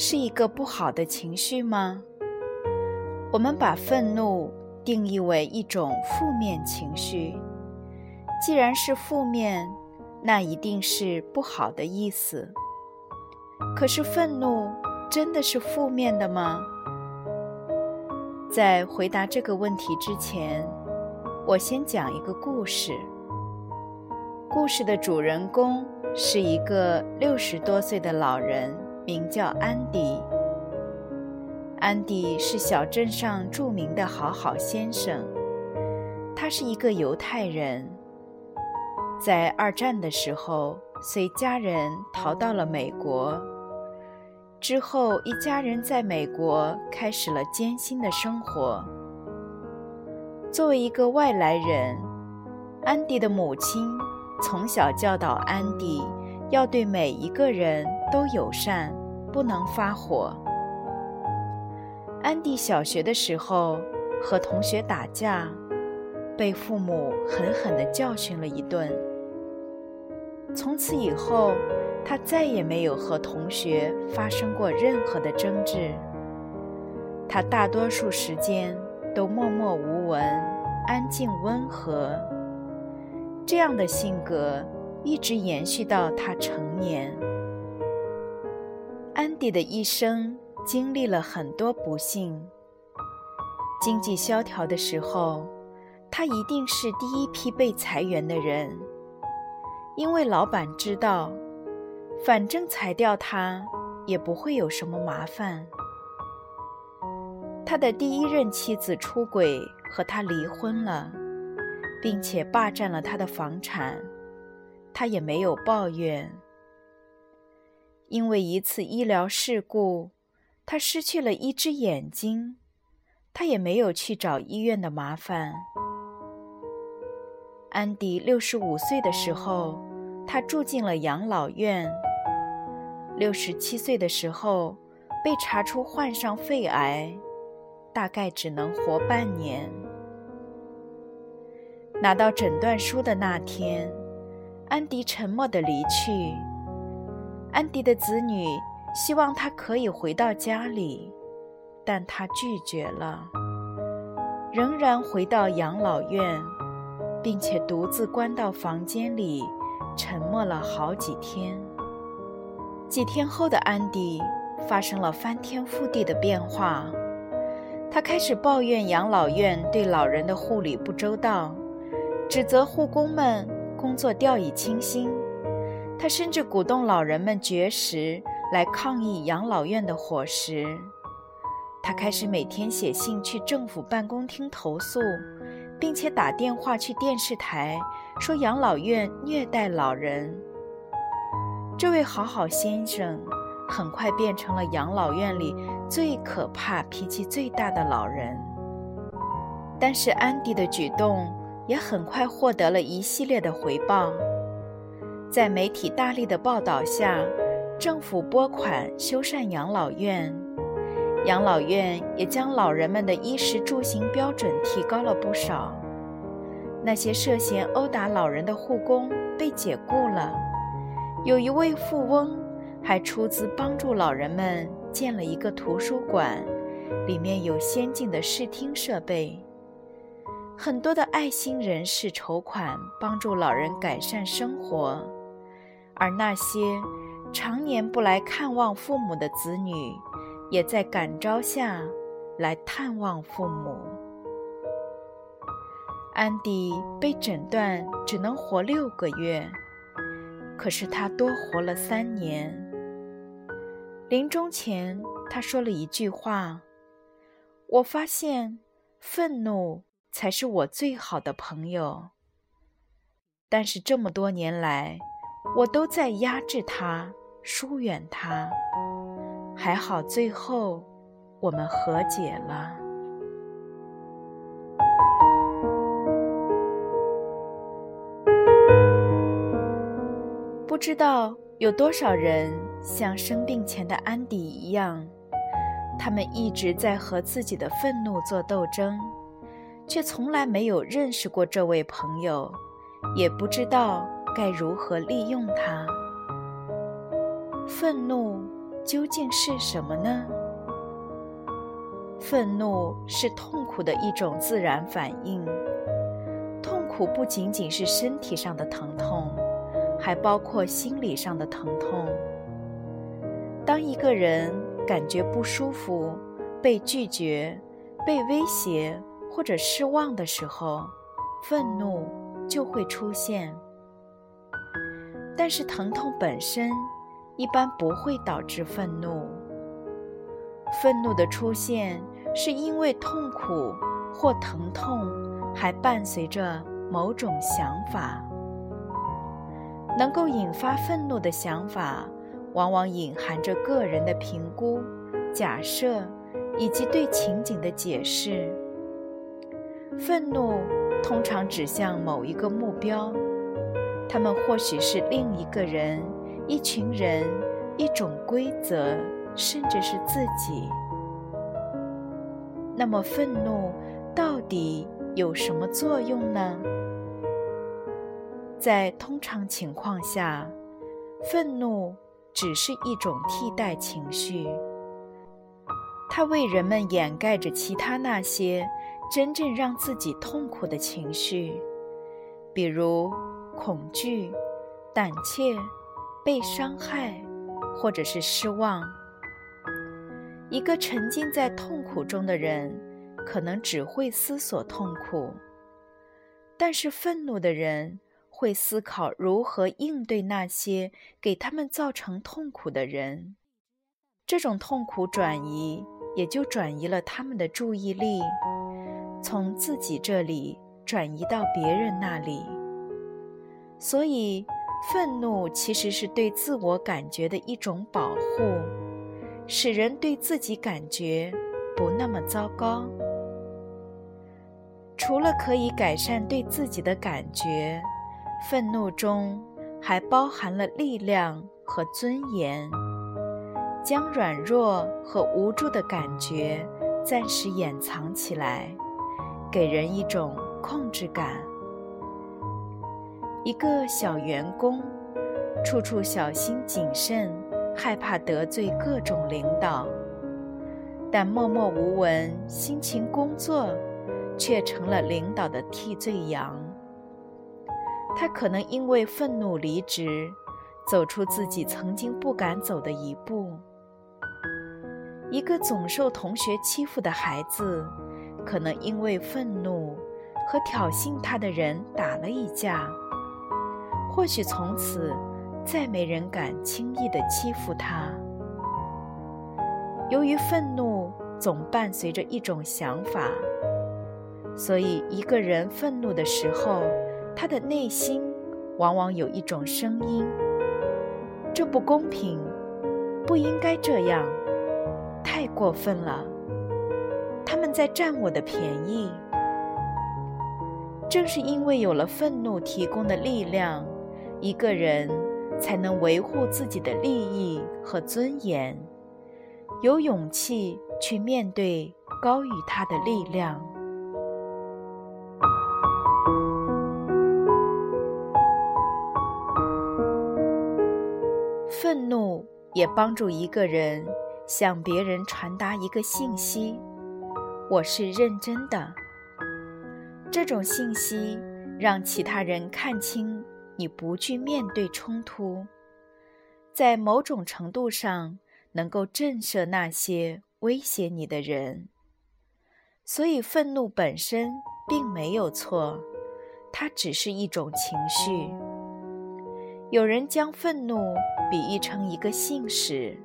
是一个不好的情绪吗？我们把愤怒定义为一种负面情绪。既然是负面，那一定是不好的意思。可是愤怒真的是负面的吗？在回答这个问题之前，我先讲一个故事。故事的主人公是一个六十多岁的老人。名叫安迪。安迪是小镇上著名的好好先生。他是一个犹太人，在二战的时候随家人逃到了美国。之后，一家人在美国开始了艰辛的生活。作为一个外来人，安迪的母亲从小教导安迪要对每一个人都友善。不能发火。安迪小学的时候和同学打架，被父母狠狠地教训了一顿。从此以后，他再也没有和同学发生过任何的争执。他大多数时间都默默无闻、安静温和。这样的性格一直延续到他成年。安迪的一生经历了很多不幸。经济萧条的时候，他一定是第一批被裁员的人，因为老板知道，反正裁掉他也不会有什么麻烦。他的第一任妻子出轨，和他离婚了，并且霸占了他的房产，他也没有抱怨。因为一次医疗事故，他失去了一只眼睛，他也没有去找医院的麻烦。安迪六十五岁的时候，他住进了养老院。六十七岁的时候，被查出患上肺癌，大概只能活半年。拿到诊断书的那天，安迪沉默地离去。安迪的子女希望他可以回到家里，但他拒绝了，仍然回到养老院，并且独自关到房间里，沉默了好几天。几天后的安迪发生了翻天覆地的变化，他开始抱怨养老院对老人的护理不周到，指责护工们工作掉以轻心。他甚至鼓动老人们绝食来抗议养老院的伙食。他开始每天写信去政府办公厅投诉，并且打电话去电视台说养老院虐待老人。这位好好先生很快变成了养老院里最可怕、脾气最大的老人。但是安迪的举动也很快获得了一系列的回报。在媒体大力的报道下，政府拨款修缮养老院，养老院也将老人们的衣食住行标准提高了不少。那些涉嫌殴打老人的护工被解雇了，有一位富翁还出资帮助老人们建了一个图书馆，里面有先进的视听设备。很多的爱心人士筹款帮助老人改善生活。而那些常年不来看望父母的子女，也在感召下来探望父母。安迪被诊断只能活六个月，可是他多活了三年。临终前，他说了一句话：“我发现，愤怒才是我最好的朋友。”但是这么多年来，我都在压制它，疏远它。还好，最后我们和解了。不知道有多少人像生病前的安迪一样，他们一直在和自己的愤怒做斗争，却从来没有认识过这位朋友，也不知道该如何利用它。愤怒究竟是什么呢？愤怒是痛苦的一种自然反应，痛苦不仅仅是身体上的疼痛。还包括心理上的疼痛。当一个人感觉不舒服、被拒绝、被威胁或者失望的时候，愤怒就会出现。但是疼痛本身一般不会导致愤怒。愤怒的出现是因为痛苦或疼痛还伴随着某种想法。能够引发愤怒的想法，往往隐含着个人的评估、假设以及对情景的解释。愤怒通常指向某一个目标，他们或许是另一个人、一群人、一种规则，甚至是自己。那么，愤怒到底有什么作用呢？在通常情况下，愤怒只是一种替代情绪，它为人们掩盖着其他那些真正让自己痛苦的情绪，比如恐惧、胆怯、被伤害，或者是失望。一个沉浸在痛苦中的人，可能只会思索痛苦，但是愤怒的人。会思考如何应对那些给他们造成痛苦的人，这种痛苦转移也就转移了他们的注意力，从自己这里转移到别人那里。所以，愤怒其实是对自我感觉的一种保护，使人对自己感觉不那么糟糕。除了可以改善对自己的感觉。愤怒中还包含了力量和尊严，将软弱和无助的感觉暂时掩藏起来，给人一种控制感。一个小员工，处处小心谨慎，害怕得罪各种领导，但默默无闻、辛勤工作，却成了领导的替罪羊。他可能因为愤怒离职，走出自己曾经不敢走的一步。一个总受同学欺负的孩子，可能因为愤怒和挑衅他的人打了一架，或许从此再没人敢轻易的欺负他。由于愤怒总伴随着一种想法，所以一个人愤怒的时候。他的内心往往有一种声音：“这不公平，不应该这样，太过分了。”他们在占我的便宜。正是因为有了愤怒提供的力量，一个人才能维护自己的利益和尊严，有勇气去面对高于他的力量。愤怒也帮助一个人向别人传达一个信息：我是认真的。这种信息让其他人看清你不惧面对冲突，在某种程度上能够震慑那些威胁你的人。所以，愤怒本身并没有错，它只是一种情绪。有人将愤怒比喻成一个信使，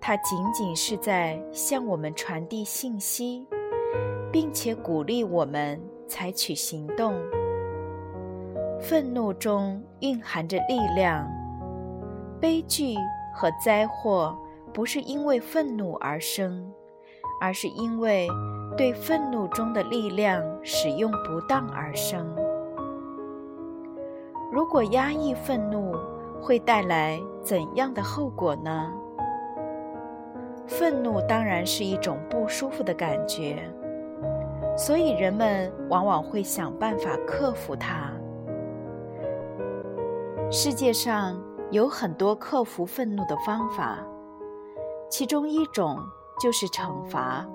它仅仅是在向我们传递信息，并且鼓励我们采取行动。愤怒中蕴含着力量。悲剧和灾祸不是因为愤怒而生，而是因为对愤怒中的力量使用不当而生。如果压抑愤怒，会带来怎样的后果呢？愤怒当然是一种不舒服的感觉，所以人们往往会想办法克服它。世界上有很多克服愤怒的方法，其中一种就是惩罚。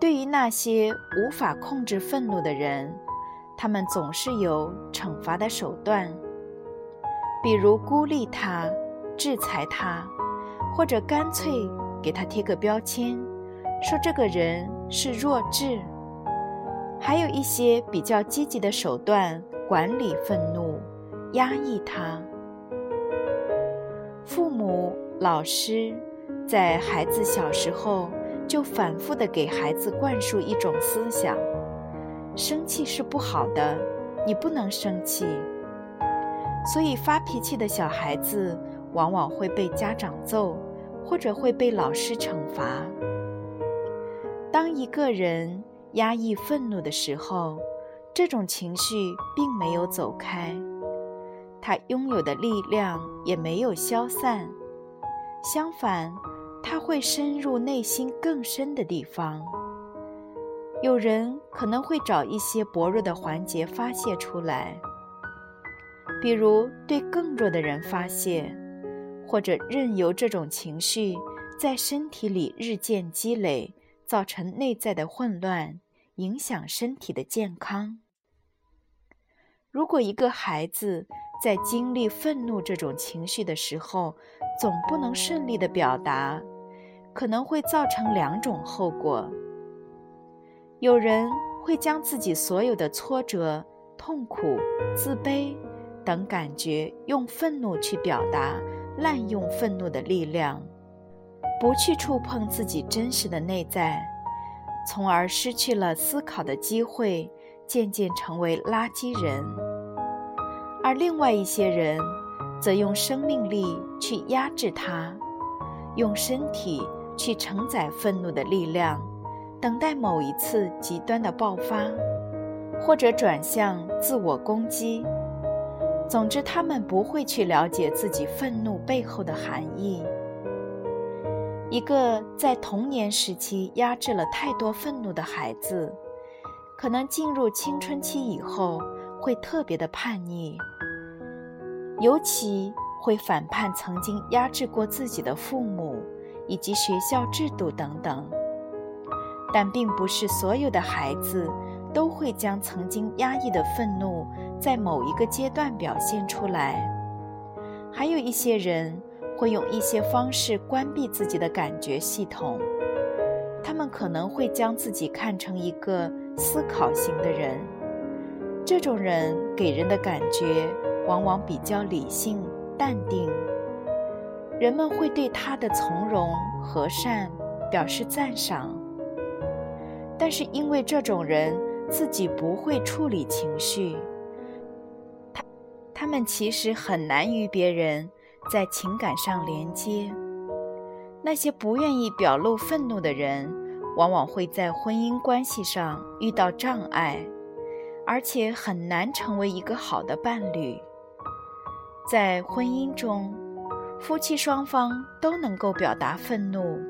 对于那些无法控制愤怒的人，他们总是有惩罚的手段，比如孤立他、制裁他，或者干脆给他贴个标签，说这个人是弱智。还有一些比较积极的手段，管理愤怒、压抑他。父母、老师在孩子小时候就反复的给孩子灌输一种思想。生气是不好的，你不能生气。所以发脾气的小孩子往往会被家长揍，或者会被老师惩罚。当一个人压抑愤怒的时候，这种情绪并没有走开，他拥有的力量也没有消散，相反，他会深入内心更深的地方。有人可能会找一些薄弱的环节发泄出来，比如对更弱的人发泄，或者任由这种情绪在身体里日渐积累，造成内在的混乱，影响身体的健康。如果一个孩子在经历愤怒这种情绪的时候，总不能顺利的表达，可能会造成两种后果。有人会将自己所有的挫折、痛苦、自卑等感觉用愤怒去表达，滥用愤怒的力量，不去触碰自己真实的内在，从而失去了思考的机会，渐渐成为垃圾人。而另外一些人，则用生命力去压制它，用身体去承载愤怒的力量。等待某一次极端的爆发，或者转向自我攻击。总之，他们不会去了解自己愤怒背后的含义。一个在童年时期压制了太多愤怒的孩子，可能进入青春期以后会特别的叛逆，尤其会反叛曾经压制过自己的父母以及学校制度等等。但并不是所有的孩子都会将曾经压抑的愤怒在某一个阶段表现出来，还有一些人会用一些方式关闭自己的感觉系统。他们可能会将自己看成一个思考型的人，这种人给人的感觉往往比较理性、淡定，人们会对他的从容、和善表示赞赏。但是因为这种人自己不会处理情绪，他他们其实很难与别人在情感上连接。那些不愿意表露愤怒的人，往往会在婚姻关系上遇到障碍，而且很难成为一个好的伴侣。在婚姻中，夫妻双方都能够表达愤怒。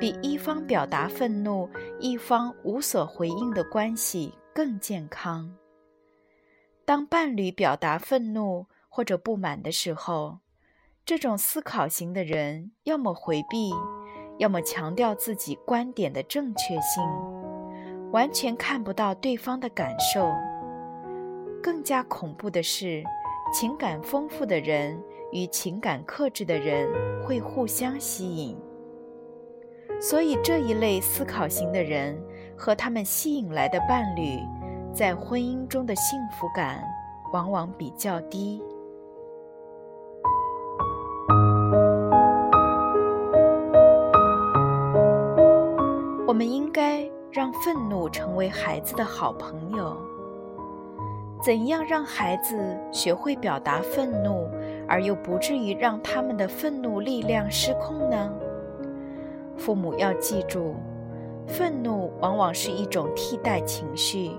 比一方表达愤怒，一方无所回应的关系更健康。当伴侣表达愤怒或者不满的时候，这种思考型的人要么回避，要么强调自己观点的正确性，完全看不到对方的感受。更加恐怖的是，情感丰富的人与情感克制的人会互相吸引。所以，这一类思考型的人和他们吸引来的伴侣，在婚姻中的幸福感往往比较低。我们应该让愤怒成为孩子的好朋友。怎样让孩子学会表达愤怒，而又不至于让他们的愤怒力量失控呢？父母要记住，愤怒往往是一种替代情绪，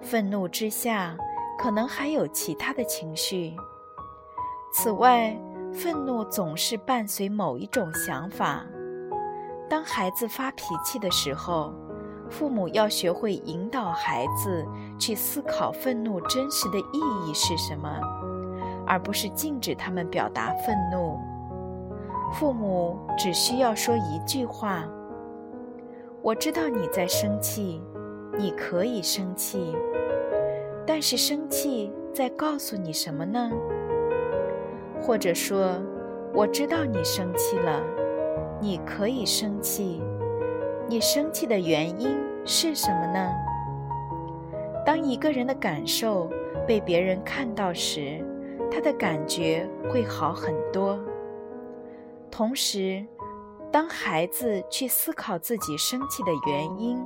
愤怒之下可能还有其他的情绪。此外，愤怒总是伴随某一种想法。当孩子发脾气的时候，父母要学会引导孩子去思考愤怒真实的意义是什么，而不是禁止他们表达愤怒。父母只需要说一句话：“我知道你在生气，你可以生气，但是生气在告诉你什么呢？”或者说：“我知道你生气了。”你可以生气，你生气的原因是什么呢？当一个人的感受被别人看到时，他的感觉会好很多。同时，当孩子去思考自己生气的原因，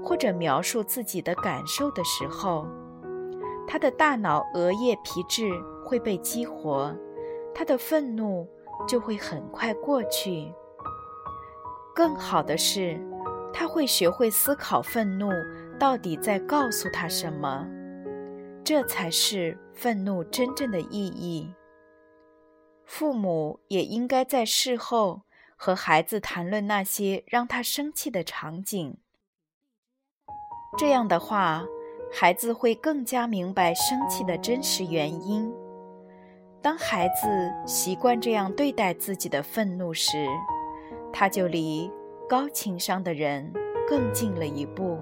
或者描述自己的感受的时候，他的大脑额叶皮质会被激活，他的愤怒就会很快过去。更好的是，他会学会思考愤怒到底在告诉他什么，这才是愤怒真正的意义。父母也应该在事后和孩子谈论那些让他生气的场景，这样的话，孩子会更加明白生气的真实原因。当孩子习惯这样对待自己的愤怒时，他就离高情商的人更进了一步。